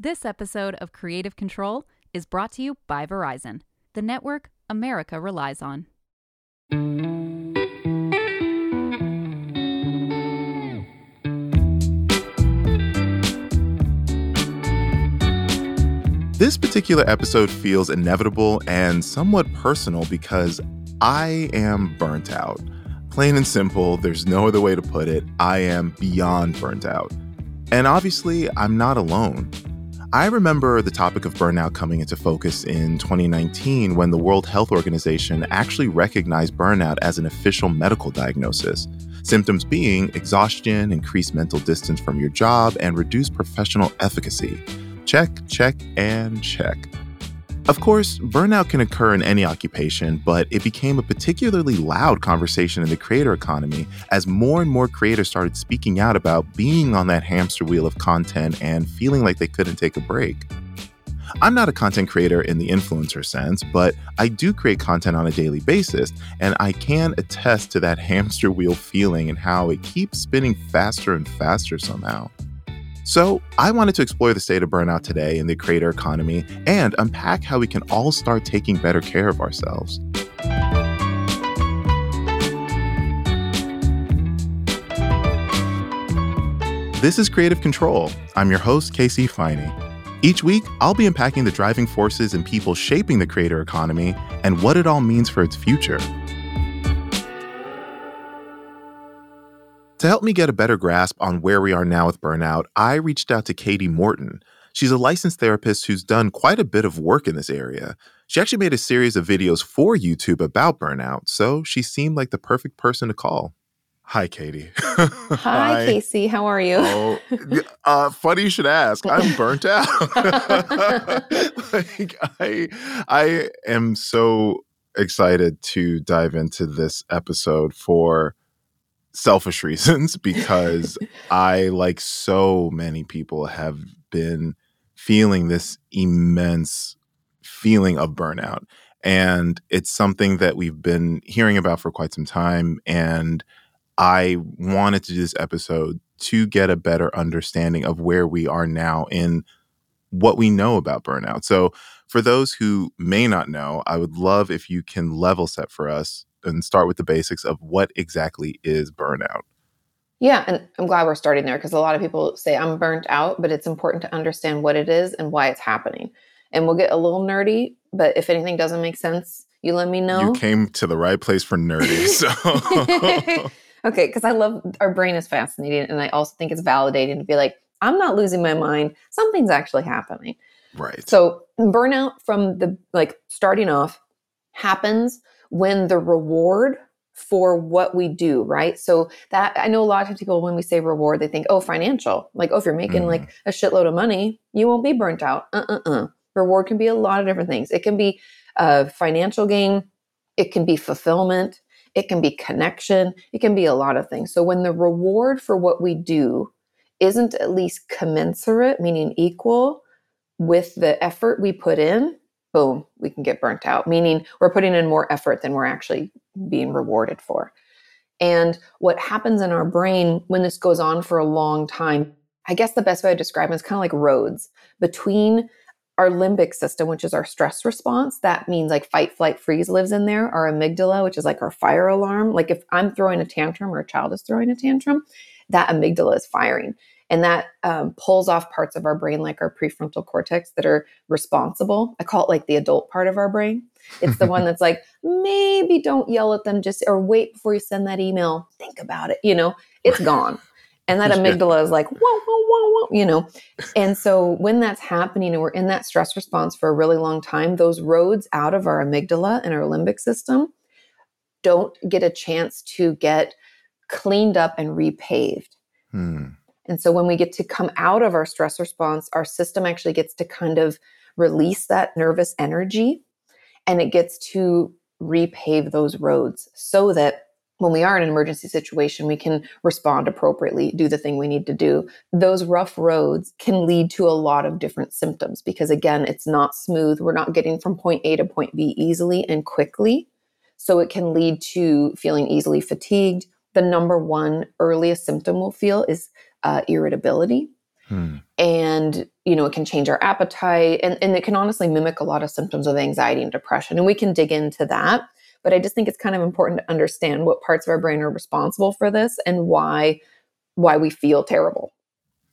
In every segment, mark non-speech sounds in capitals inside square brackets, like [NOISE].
This episode of Creative Control is brought to you by Verizon, the network America relies on. This particular episode feels inevitable and somewhat personal because I am burnt out. Plain and simple, there's no other way to put it. I am beyond burnt out. And obviously, I'm not alone. I remember the topic of burnout coming into focus in 2019 when the World Health Organization actually recognized burnout as an official medical diagnosis. Symptoms being exhaustion, increased mental distance from your job, and reduced professional efficacy. Check, check, and check. Of course, burnout can occur in any occupation, but it became a particularly loud conversation in the creator economy as more and more creators started speaking out about being on that hamster wheel of content and feeling like they couldn't take a break. I'm not a content creator in the influencer sense, but I do create content on a daily basis, and I can attest to that [LAUGHS] hamster wheel feeling and how it keeps spinning faster and faster somehow. So, I wanted to explore the state of burnout today in the creator economy and unpack how we can all start taking better care of ourselves. This is Creative Control. I'm your host, Casey Finey. Each week, I'll be unpacking the driving forces and people shaping the creator economy and what it all means for its future. To help me get a better grasp on where we are now with burnout, I reached out to Katie Morton. She's a licensed therapist who's done quite a bit of work in this area. She actually made a series of videos for YouTube about burnout, so she seemed like the perfect person to call. Hi, Katie. [LAUGHS] Hi, Hi, Casey. How are you? oh, uh, funny you should ask. I'm burnt out. [LAUGHS] like I, I am so excited to dive into this episode for selfish [LAUGHS] reasons because [LAUGHS] I, like so many people, have been feeling this immense feeling of burnout. And it's something that we've been hearing about for quite some time. And I wanted to do this episode to get a better understanding of where we are now in what we know about burnout. So, for those who may not know, I would love if you can level set for us and start with the basics of what exactly is burnout. Yeah, and I'm glad we're starting there because a lot of people say I'm burnt out, but it's important to understand what it is and why it's happening. And we'll get a little nerdy, but if anything doesn't make sense, you let me know. You came to the right place for nerdy. [LAUGHS] So Okay, because I love our brain is fascinating and I also think it's validating to be like, I'm not losing my mind. Something's actually happening. Right. So burnout from the like starting off happens when the reward for what we do, right? So that I know a lot of people when we say reward, they think, oh, financial. Like, oh, if you're making mm. like a shitload of money, you won't be burnt out. Uh-uh-uh. Reward can be a lot of different things. It can be a financial gain, it can be fulfillment, it can be connection, it can be a lot of things. So when the reward for what we do isn't at least commensurate, meaning equal with the effort we put in, boom, we can get burnt out, meaning we're putting in more effort than we're actually being rewarded for. And what happens in our brain when this goes on for a long time, I guess the best way to describe it is kind of like roads between our limbic system, which is our stress response. That means like fight, flight, freeze lives in there. Our amygdala, which is like our fire alarm. Like if I'm throwing a tantrum or a child is throwing a tantrum, that amygdala is firing and that um, pulls off parts of our brain like our prefrontal cortex that are responsible. I call it like the adult part of our brain. It's the one [LAUGHS] that's like maybe don't yell at them just or wait before you send that email. Think about it you know? It's gone. And that amygdala is like whoa whoa whoa whoa you know? And so when that's happening and we're in that stress response for a really long time those roads out of our amygdala and our limbic system don't get a chance to get cleaned up and repaved. Hmm. And so when we get to come out of our stress response, our system actually gets to kind of release that nervous energy and it gets to repave those roads so that when we are in an emergency situation, we can respond appropriately, do the thing we need to do. Those rough roads can lead to a lot of different symptoms because, again, it's not smooth. We're not getting from point A to point B easily and quickly. So it can lead to feeling easily fatigued. The number one earliest symptom we'll feel is uh, irritability. Hmm. And, you know, it can change our appetite and, and it can honestly mimic a lot of symptoms of anxiety and depression. And we can dig into that. But I just think it's kind of important to understand what parts of our brain are responsible for this and why why we feel terrible.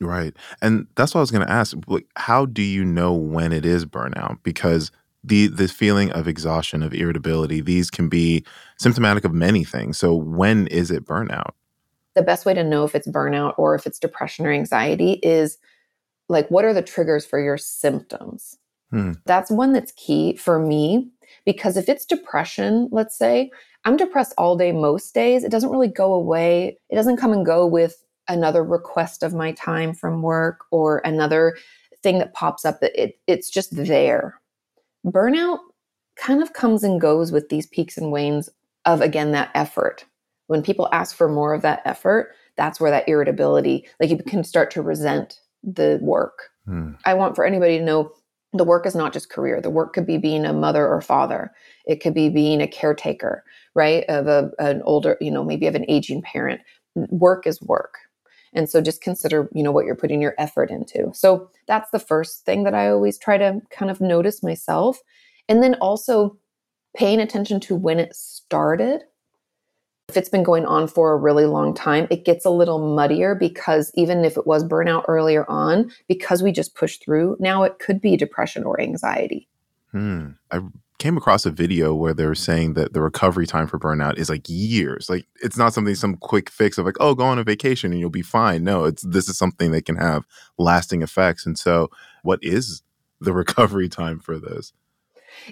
Right. And that's what I was going to ask. Like, how do you know when it is burnout? Because the the feeling of exhaustion, of irritability, these can be symptomatic of many things. So when is it burnout? The best way to know if it's burnout or if it's depression or anxiety is like what are the triggers for your symptoms? Hmm. That's one that's key for me because if it's depression, let's say, I'm depressed all day most days, it doesn't really go away. It doesn't come and go with another request of my time from work or another thing that pops up. It, it's just there. Burnout kind of comes and goes with these peaks and wanes of, again, that effort. When people ask for more of that effort, that's where that irritability, like you can start to resent the work. Hmm. I want for anybody to know the work is not just career. The work could be being a mother or father. It could be being a caretaker, right? Of a, an older, you know, maybe of an aging parent. Work is work. And so just consider, you know, what you're putting your effort into. So that's the first thing that I always try to kind of notice myself. And then also paying attention to when it started. If it's been going on for a really long time, it gets a little muddier because even if it was burnout earlier on, because we just pushed through, now it could be depression or anxiety. Hmm. I came across a video where they were saying that the recovery time for burnout is like years. Like it's not something some quick fix of like, oh, go on a vacation and you'll be fine. No, it's this is something that can have lasting effects. And so, what is the [LAUGHS] recovery time for this?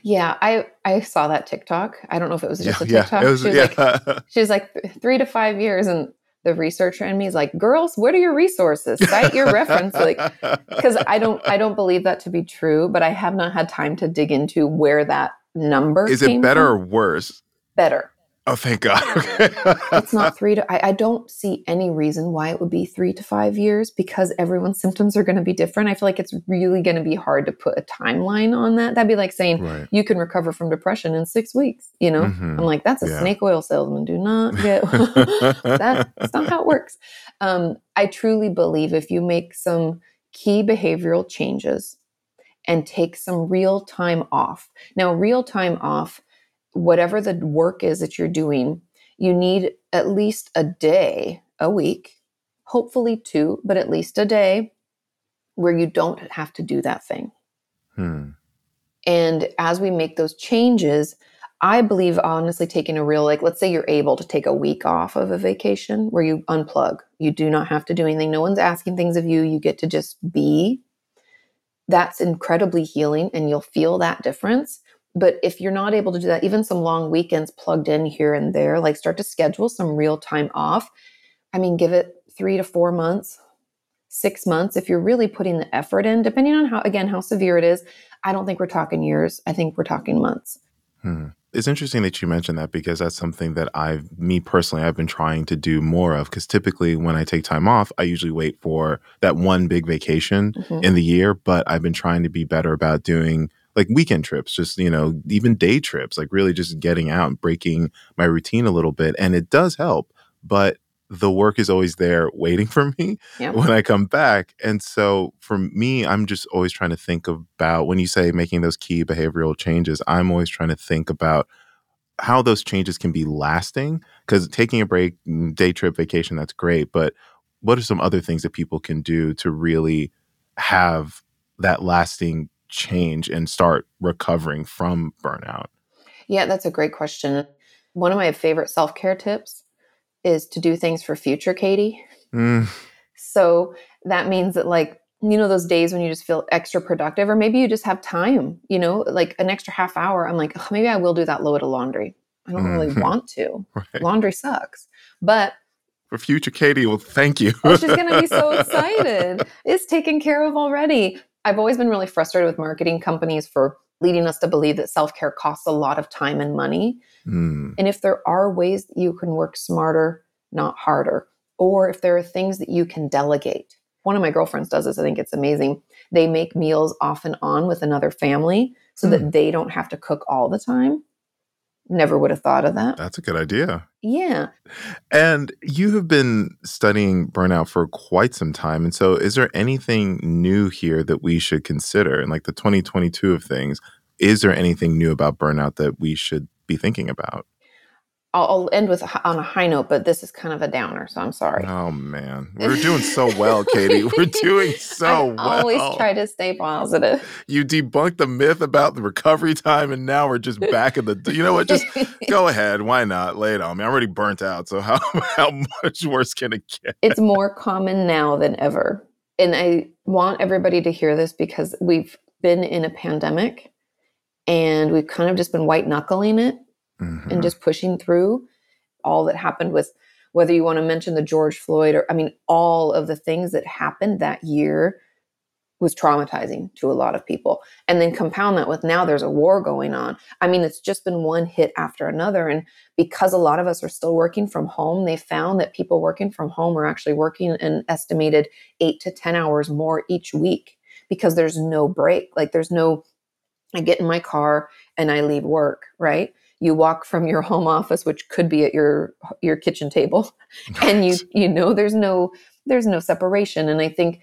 Yeah, I I saw that TikTok. I don't know if it was just yeah, a TikTok. yeah, it was, she was yeah. like [LAUGHS] she was like three to five years, and the researcher in me is like, girls, what are your resources? Cite your reference, like [LAUGHS] because I don't I don't believe that to be true, but I have not had time to dig into where that number is it better from. or worse? Better. Oh, thank God. [LAUGHS] It's not three to. I, I don't see any reason why it would be three to five years because everyone's [LAUGHS] symptoms are going to be different. I feel like it's really going to be hard to put a timeline on that. That'd be like saying right. you can recover from depression in six weeks. You know, Mhm. I'm like that's a Yeah. snake oil salesman. Do not [LAUGHS] get that. That's not how it works. Um, I truly believe if you make some key behavioral changes and take some real time off. Now, real time off, whatever the work is that you're doing, you need at least a day a week, hopefully two, but at least a day where you don't have to do that thing. Hmm. And as we make those changes, I believe honestly taking a real, like, let's say you're able to take a week off of a vacation where you unplug. You do not have to do anything. No one's asking things of you. You get to just be. That's incredibly healing and you'll feel that difference. But if you're not able to do that, even some long weekends plugged in here and there, like start to schedule some real time off. I mean, give it three to four months, six months. If you're really putting the effort in, depending on how, again, how severe it is, I don't think we're talking years. I think we're talking months. Hmm. It's interesting that you mentioned that because that's something that I've, me personally, I've been trying to do more of. Because typically, when I take time off, I usually wait for that one big vacation Mhm. in the year. But I've been trying to be better about doing like weekend trips, just, you know, even day trips, like really just getting out and breaking my routine a little bit. And it does help. But the work is always there waiting [LAUGHS] for me Yeah. when I come back. And so for me, I'm just always trying to think about when you say making those key behavioral changes, I'm always trying to think about how those changes can be lasting. Because taking a break, mm, day trip, vacation, that's great. But what are some other things that people can do to really have that lasting change and start recovering from burnout? Yeah, that's a great question. One of my favorite self care tips is to do things for future Katie. Mm, So that means that, like, you know, those days when you just feel extra productive, or maybe you just have time, you know, like an extra half hour. I'm like, oh, maybe I will do that load of laundry. I don't really Mhm. want to. [LAUGHS] right. Laundry sucks. But For future Katie, well, thank you. oh, she's going to be so [LAUGHS] excited. It's taken care of already. I've always been really frustrated with marketing companies for leading us to believe that self care costs a lot of time and money. Mm, And if there are ways that you can work smarter, not harder, or if there are things that you can delegate. One of my girlfriends does this. I think it's amazing. They make meals off and on with another family so Hmm. that they don't have to cook all the time. Never would have thought of that. That's a good idea. Yeah. And you have been studying burnout for quite some time. And so, is there anything new here that we should consider And like the 2022 of things? Is there anything new about burnout that we should be thinking about? I'll, I'll end with on a high note, but this is kind of a downer, so I'm sorry. Oh man, [LAUGHS] we're doing so well, Katie. [LAUGHS] We're doing so I well. always try to stay positive. You debunked the myth about the recovery time, and now we're just back in the. You know what? Just go [LAUGHS] ahead. Why not? Lay it on me. I'm already burnt out. So how how much worse can it get? it's more common now than ever, and I want everybody to hear this because we've been in a pandemic, and we've kind of just been white knuckling it Mhm. and just pushing through all that happened with whether you want to mention the George Floyd or I mean all of the things that happened that year was traumatizing to a lot of people. And then compound that with now there's a war going on. I mean it's just been one hit after another and because a lot of us are still working from home, they found that people working from home are actually working an estimated 8 to 10 hours more each week because there's no break. Like there's no I get in my car and I leave work, right? You walk from your home office, which could be at your your kitchen table, [LAUGHS] and you you know there's no there's no separation. And I think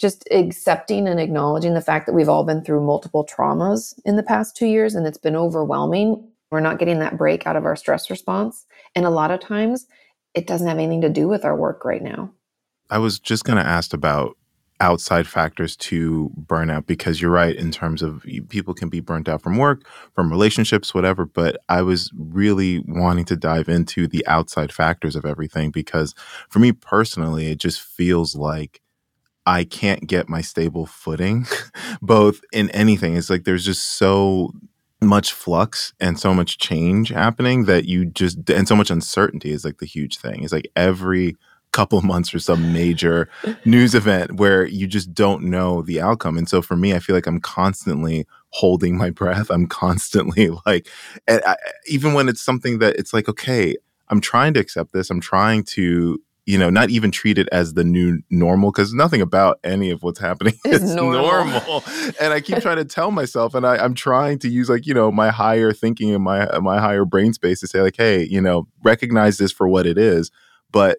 just accepting and acknowledging the fact that we've all been through multiple traumas in the past two years and it's been overwhelming. We're not getting that break out of our stress response. And a lot of times it doesn't have anything to do with our work right now. I was just going to ask about outside factors to burnout because you're right in terms of people can be burnt out from work, from relationships, whatever. But I was really wanting to dive into the outside factors of everything because for me personally, it just feels like I can't get my stable footing, [LAUGHS] both in anything. It's like there's just so much flux and so much change happening that you just, and so much uncertainty is like the huge thing. It's like every couple of months or some major news event where you just don't know the outcome. And so for me, I feel like I'm constantly holding my breath. I'm constantly [LAUGHS] like, I, even when it's something that it's like, okay, I'm trying to accept this. I'm trying to, you know, not even treat it as the new normal because nothing about any of what's happening [LAUGHS] Is normal. normal. And I keep [LAUGHS] trying to tell myself, and I, I'm trying to use like, you know, my higher thinking and my my higher brain space to say like, hey, you know, recognize this for what it is, but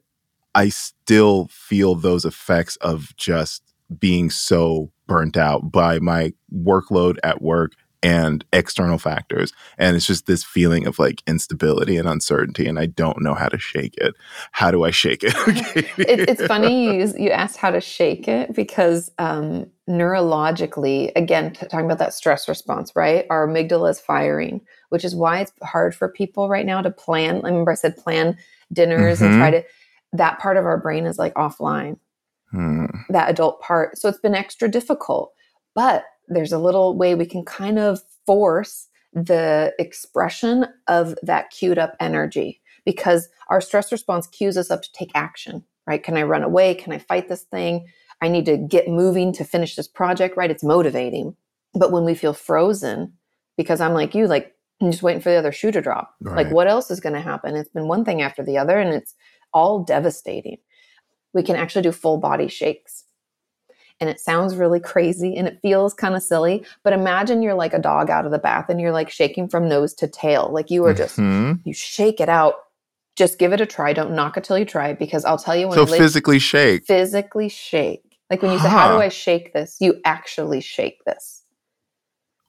I still feel those effects of just being so burnt out by my workload at work and external factors. And it's just this feeling of like instability and uncertainty, and I don't know how to shake it. How do I shake it? [LAUGHS] [LAUGHS] it, it's funny you you asked how to shake it because um, neurologically, again, t- talking about that stress response, right? Our amygdala is firing, which is why it's hard for people right now to plan. I remember I said plan dinners and Mhm. try to. That part of our brain is like offline. Hmm. that adult part. So it's been extra difficult. But there's a little way we can kind of force the expression of that queued up energy because our stress response cues us up to take action, right? Can I run away? Can I fight this thing? I need to get moving to finish this project, right? It's motivating. But when we feel frozen, because I'm like you, like, I'm just waiting for the other shoe to drop. Like, what else is going to happen? It's been one thing after the other, and it's all devastating we can actually do full body shakes. And it sounds really crazy and it feels kind of silly, but imagine you're like a dog out of the bath and you're like shaking from nose to tail. Like you are just, Mhm. you shake it out. Just give it a try. Don't knock it till you try because I'll tell you when So physically shake. physically shake. Like when you say, How do I shake this? You actually shake this.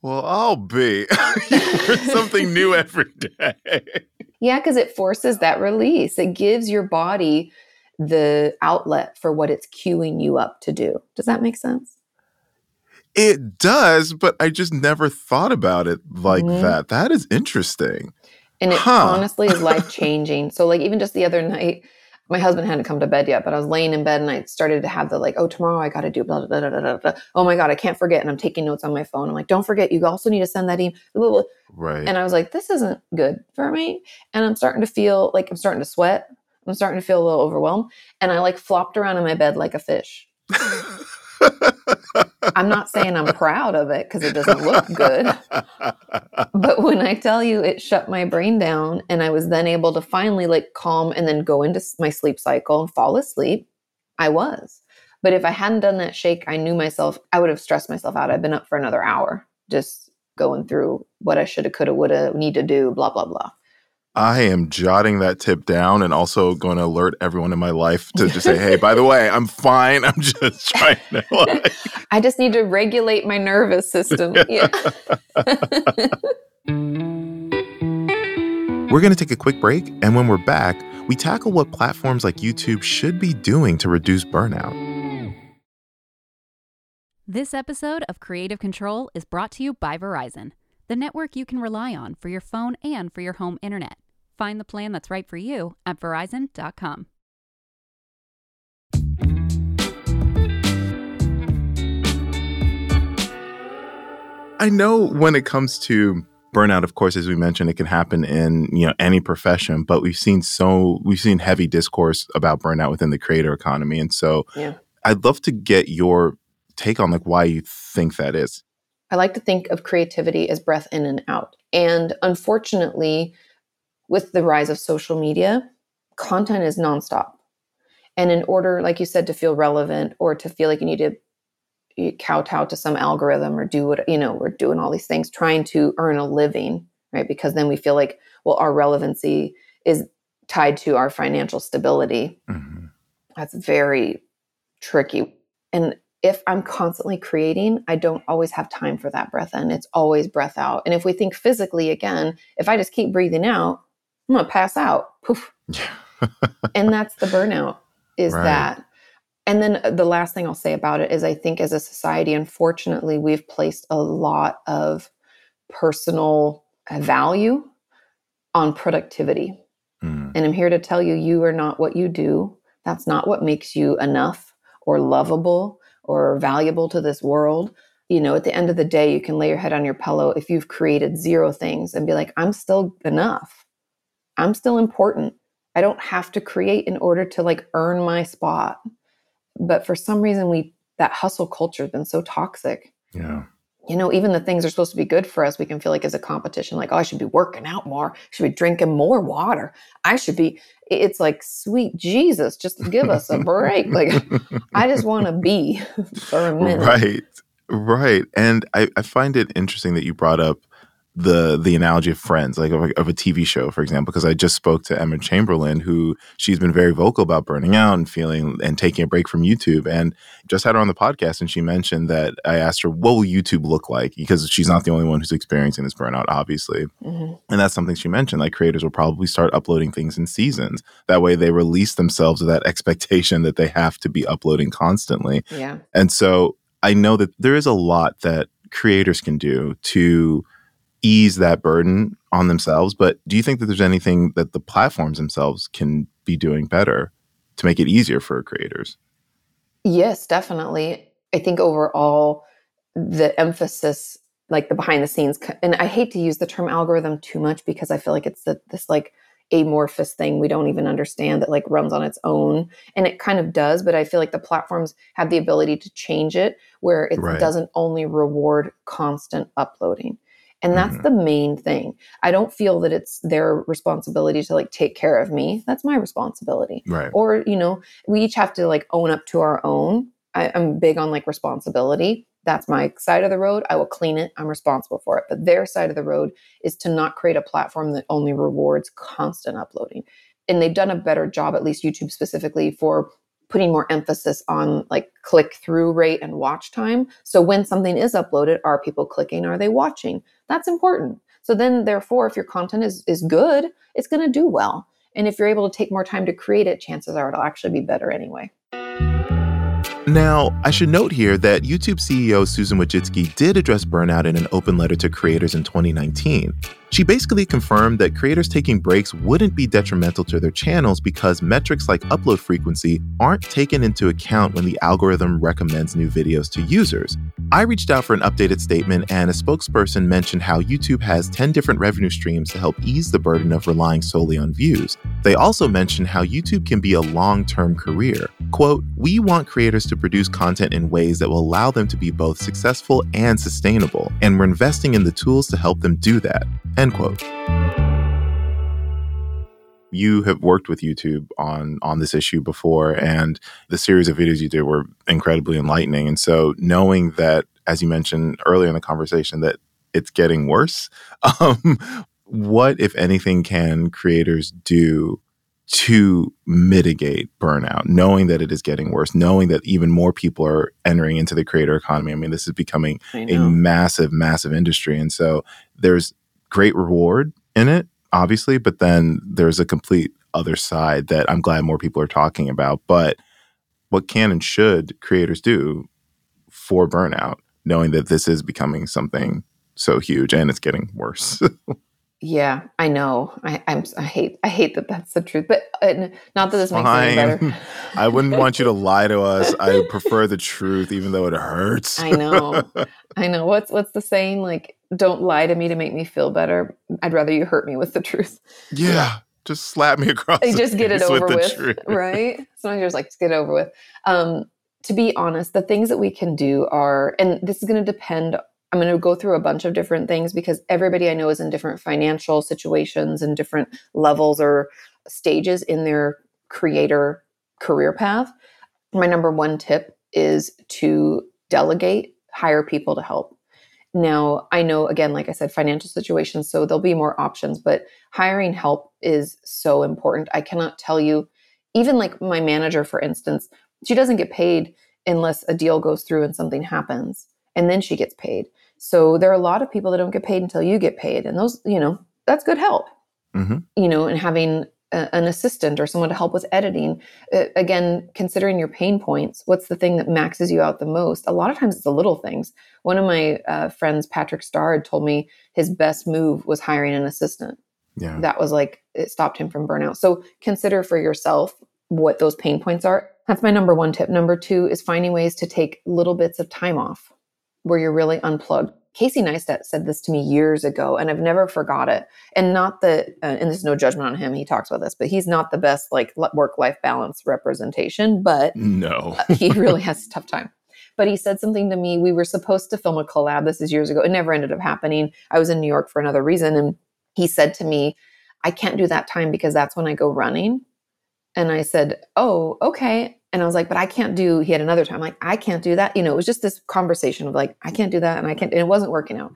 Well, I'll be. [LAUGHS] you learn something new [LAUGHS] every day. Yeah, because it forces that release. It gives your body the outlet for what it's cueing you up to do. Does that make sense? It does, but I just never thought about it like Mhm. that. That is interesting. And it Huh. honestly is life [LAUGHS] changing. so, like, even just the other night, my husband hadn't come to bed yet, but I was laying in bed and I started to have the like, oh, tomorrow I got to do blah, blah, blah, blah, blah. Oh my God, I can't forget. And I'm taking notes on my phone. I'm like, don't forget, you also need to send that email. blah, blah, blah. Right. And I was like, this isn't good for me. And I'm starting to feel like I'm starting to sweat. I'm starting to feel a little overwhelmed. And I like flopped around in my bed like a fish. [LAUGHS] I'm not saying I'm proud of it because it doesn't look good. [LAUGHS] But when I tell you it shut my brain down and I was then able to finally like calm and then go into my sleep cycle and fall asleep, I was. But if I hadn't done that shake, I knew myself, I would have stressed myself out. I've been up for another hour, just going through what I shoulda, coulda, woulda, need to do, blah, blah, blah. I am jotting that tip down and also going to alert everyone in my life to just say, hey, by the way, I'm fine. [LAUGHS] I'm just trying to. Like... I just need to regulate my nervous system. [LAUGHS] Yeah. we're going to take a quick break. And when we're back, we tackle what platforms like YouTube should be doing to reduce burnout. This episode of Creative Control is brought to you by Verizon, the network you can rely on for your phone and for your home internet. Find the plan that's right for you at verizon.com. I know when it comes to burnout of course as we mentioned it can happen in you know any profession but we've seen so we've seen heavy discourse about burnout within the creator economy and so yeah. i'd love to get your take on like why you think that is i like to think of creativity as breath in and out and unfortunately with the rise of social media, content is nonstop. And in order, like you said, to feel relevant or to feel like you need to kowtow to some algorithm or do what, you know, we're doing all these things trying to earn a living, right? Because then we feel like, well, our relevancy is tied to our financial stability. Mm-hmm. That's very tricky. And if I'm constantly creating, I don't always have time for that breath in. It's always breath out. And if we think physically again, if I just keep breathing out, I'm gonna pass out. Poof. [LAUGHS] and that's the burnout is right. that. And then uh, the last thing I'll say about it is I think as a society, unfortunately, we've placed a lot of personal value on productivity. Mm. And I'm here to tell you, you are not what you do. That's not what makes you enough or lovable or valuable to this world. You know, at the end of the day, you can lay your head on your pillow if you've created zero things and be like, I'm still enough I'm still important. I don't have to create in order to like earn my spot. But for some reason, we that hustle culture has been so toxic. Yeah. You know, even the things are supposed to be good for us, we can feel like as a competition, like, oh, I should be working out more, I should be drinking more water. I should be, it's like, sweet Jesus, just give us a break. like, [LAUGHS] I just want to be for a minute. Right. Right. And I, I find it interesting that you brought up the the analogy of friends like of, of, a tv show for example because i just spoke to emma chamberlain who she's been very vocal about burning out and feeling and taking a break from youtube and just had her on the podcast and she mentioned that i asked her what will youtube look like? Because she's not the only one who's experiencing this burnout obviously. Mm-hmm. and that's something she mentioned like creators will probably start uploading things in seasons. That way they release themselves of that [LAUGHS] expectation that they have to be uploading constantly. Yeah. And so i know that there is a lot that creators can do to ease that burden on themselves. But do you think that there's anything that the platforms themselves can be doing better to make it easier for creators? Yes, definitely. I think overall, the emphasis, like the behind the scenes, and I hate to use the term algorithm too much because I feel like it's the, this like amorphous thing we don't even understand that like runs on its own and it kind of does but i feel like the platforms have the ability to change it where it right. doesn't only reward constant uploading and that's mm-hmm. the main thing. I don't feel that it's their responsibility to like take care of me. That's my responsibility. Right. Or, you know, we each have to like own up to our own. I, I'm big on like responsibility. That's my side of the road. I will clean it. I'm responsible for it. But their side of the road is to not create a platform that only rewards constant uploading. And they've done a better job, at least YouTube specifically, for putting more emphasis on like click through rate and watch time. So when something is uploaded, are people clicking? Are they watching? That's important. So then therefore if your content is is good, it's going to do well. And if you're able to take more time to create it, chances are it'll actually be better anyway. Now, I should note here that YouTube CEO Susan Wojcicki did address burnout in an open letter to creators in 2019. She basically confirmed that creators taking breaks wouldn't be detrimental to their channels because metrics like upload frequency aren't taken into account when the algorithm recommends new videos to users. I reached out for an updated statement, and a spokesperson mentioned how YouTube has 10 different revenue streams to help ease the burden of relying solely on views. They also mentioned how YouTube can be a long term career. Quote, We want creators to produce content in ways that will allow them to be both successful and sustainable, and we're investing in the tools to help them do that. End quote. You have worked with YouTube on on this issue before, and the series of videos you did were incredibly enlightening. And so, knowing that, as you mentioned earlier in the conversation, that it's getting worse. [LAUGHS] Um, what, if anything, can creators do to mitigate burnout, knowing that it is getting worse, knowing that even more people are entering into the creator economy? I mean, this is becoming a massive, massive industry. And so there's great reward in it, obviously, but then there's a complete other side that I'm glad more people are talking about. But what can and should creators do for burnout, knowing that this is becoming something so huge and it's getting worse? [LAUGHS] yeah, I know. I, I'm. I hate. I hate that that's the truth. But uh, not that this Fine. makes it any better. [LAUGHS] I wouldn't want you to lie to us. I prefer the truth, even though it hurts. I know. I know. What's What's the saying? Like, don't lie to me to make me feel better. I'd rather you hurt me with the truth. Yeah just slap me across. just get it over with, with [LAUGHS] right? Sometimes you're just like, just get it over with. Um, to be honest, the things that we can do are, and this is going to depend. I'm going to go through a bunch of different things because everybody I know is in different financial situations and different levels or stages in their creator career path. My number one tip is to delegate, hire people to help. Now, I know, again, like I said, financial situations, so there'll be more options, but hiring help is so important. I cannot tell you, even like my manager, for instance, she doesn't get paid unless a deal goes through and something happens, and then she gets paid. So there are a lot of people that don't get paid until you get paid, and those, you know, that's good help. Mm-hmm. You know, and having an assistant or someone to help with editing. Uh, again, considering your pain points, what's the thing that maxes you out the most? A lot of times it's the little things. One of my uh, friends, Patrick Starrr, told me his best move was hiring an assistant. Yeah. That was like, it stopped him from burnout. So consider for yourself what those pain points are. That's my number one tip. Number two is finding ways to take little bits of time off where you're really unplugged. Casey Neistat said this to me years ago, and I've never forgot it. And not that, uh, and there's no judgment on him. He talks about this, but he's not the best like work life balance representation. But no, [LAUGHS] he really has a tough time. But he said something to me. We were supposed to film a collab. This is years ago. It never ended up happening. I was in New York for another reason, and he said to me, "I can't do that time because that's when I go running." And I said, "Oh, okay." And I was like, but I can't do, he had another time, like, I can't do that. You know, it was just this conversation of like, I can't do that. And I can't, and it wasn't working out.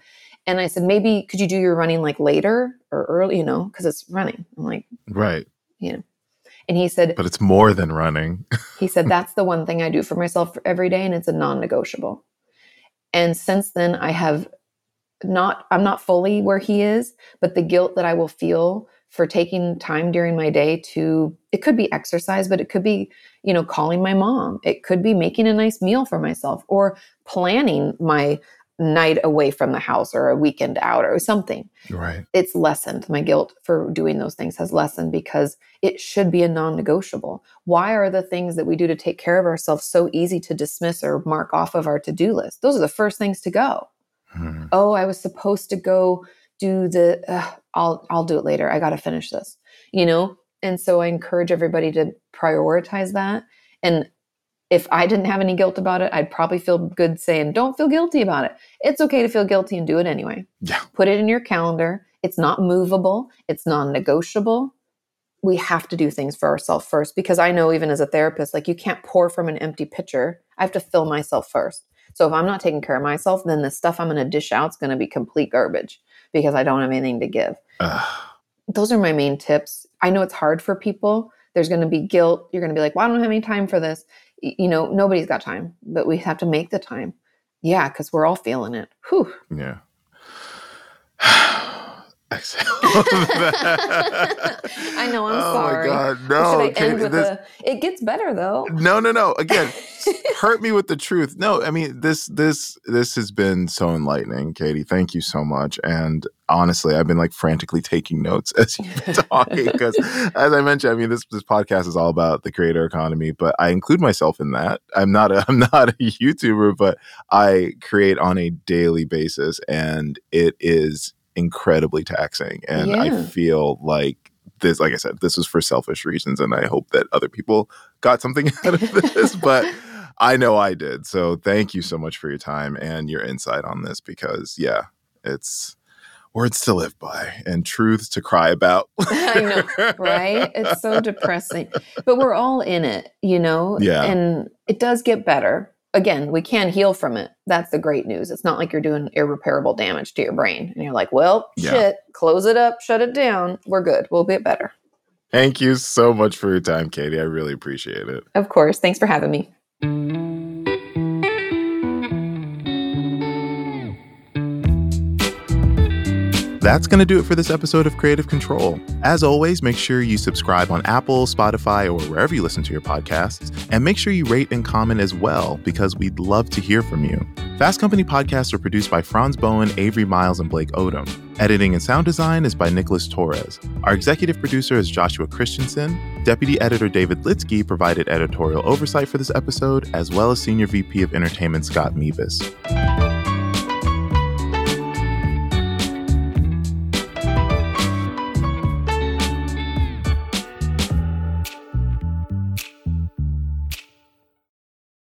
And I said, maybe could you do your running like later or early, you know, because it's running. I'm like, right. You know. And he said, but it's more than running. [LAUGHS] he said, that's the one thing I do for myself every day. And it's a non negotiable. And since then, I have not, I'm not fully where he is, but the guilt that I will feel for taking time during my day to it could be exercise but it could be you know calling my mom. It could be making a nice meal for myself or planning my night away from the house or a weekend out or something. Right. It's lessened. My guilt for doing those things has lessened because it should be a non-negotiable. Why are the things that we do to take care of ourselves so easy to dismiss or mark off of our to-do list? Those are the first things to go. Hmm. oh i was supposed to go do the uh, I'll I'll do it later. I got to finish this. You know? And so I encourage everybody to prioritize that and if I didn't have any guilt about it, I'd probably feel good saying, don't feel guilty about it. It's okay to feel guilty and do it anyway. Yeah. Put it in your calendar. It's not movable, it's non negotiable. We have to do things for ourselves first because I know, even as a therapist, like you can't pour from an empty pitcher. I have to fill myself first. So if I'm not taking care of myself, then the stuff I'm going to dish out is going to be complete garbage because I don't have anything to give. Those are my main tips. I know it's hard for people. There's going to be guilt. You're going to be like, well, I don't have any time for this. You know, nobody's got time, but we have to make the time. Yeah, because we're all feeling it. Whew. Yeah. Exhale. [LAUGHS] I know. I'm oh sorry. Oh my god, no! Should I end with this, a, It gets better though. No, no, no. Again, [LAUGHS] hurt me with the truth. No, I mean this, this, this has been so enlightening, Katie. Thank you so much. And honestly, I've been like frantically taking notes as you've been [LAUGHS] talking because, as I mentioned, I mean this this podcast is all about the creator economy, but I include myself in that. I'm not a I'm not a YouTuber, but I create on a daily basis, and it is incredibly taxing. And yeah. I feel like this, like I said, this was for selfish reasons. And I hope that other people got something [LAUGHS] out of this, but I know I did. So thank you so much for your time and your insight on this because, yeah, it's words to live by and truths to cry about. [LAUGHS] I know, right? It's so depressing. But we're all in it, you know? Yeah. And it does get better again, we can heal from it. That's the great news. It's not like you're doing irreparable damage to your brain and you're like, well, Yeah. shit, close it up, shut it down. We're good. We'll get better. Thank you so much for your time, Katie. I really appreciate it. Of course. Thanks for having me. That's going to do it for this episode of Creative Control. As always, make sure you subscribe on Apple, Spotify, or wherever you listen to your podcasts. And make sure you rate and comment as well, because we'd love to hear from you. Fast Company podcasts are produced by Franz Bowen, Avery Miles, and Blake Odom. Editing and sound design is by Nicholas Torres. Our executive producer is Joshua Christensen. Deputy editor David Lidsky provided editorial oversight for this episode, as well as Senior VP of Entertainment Scott Meebus.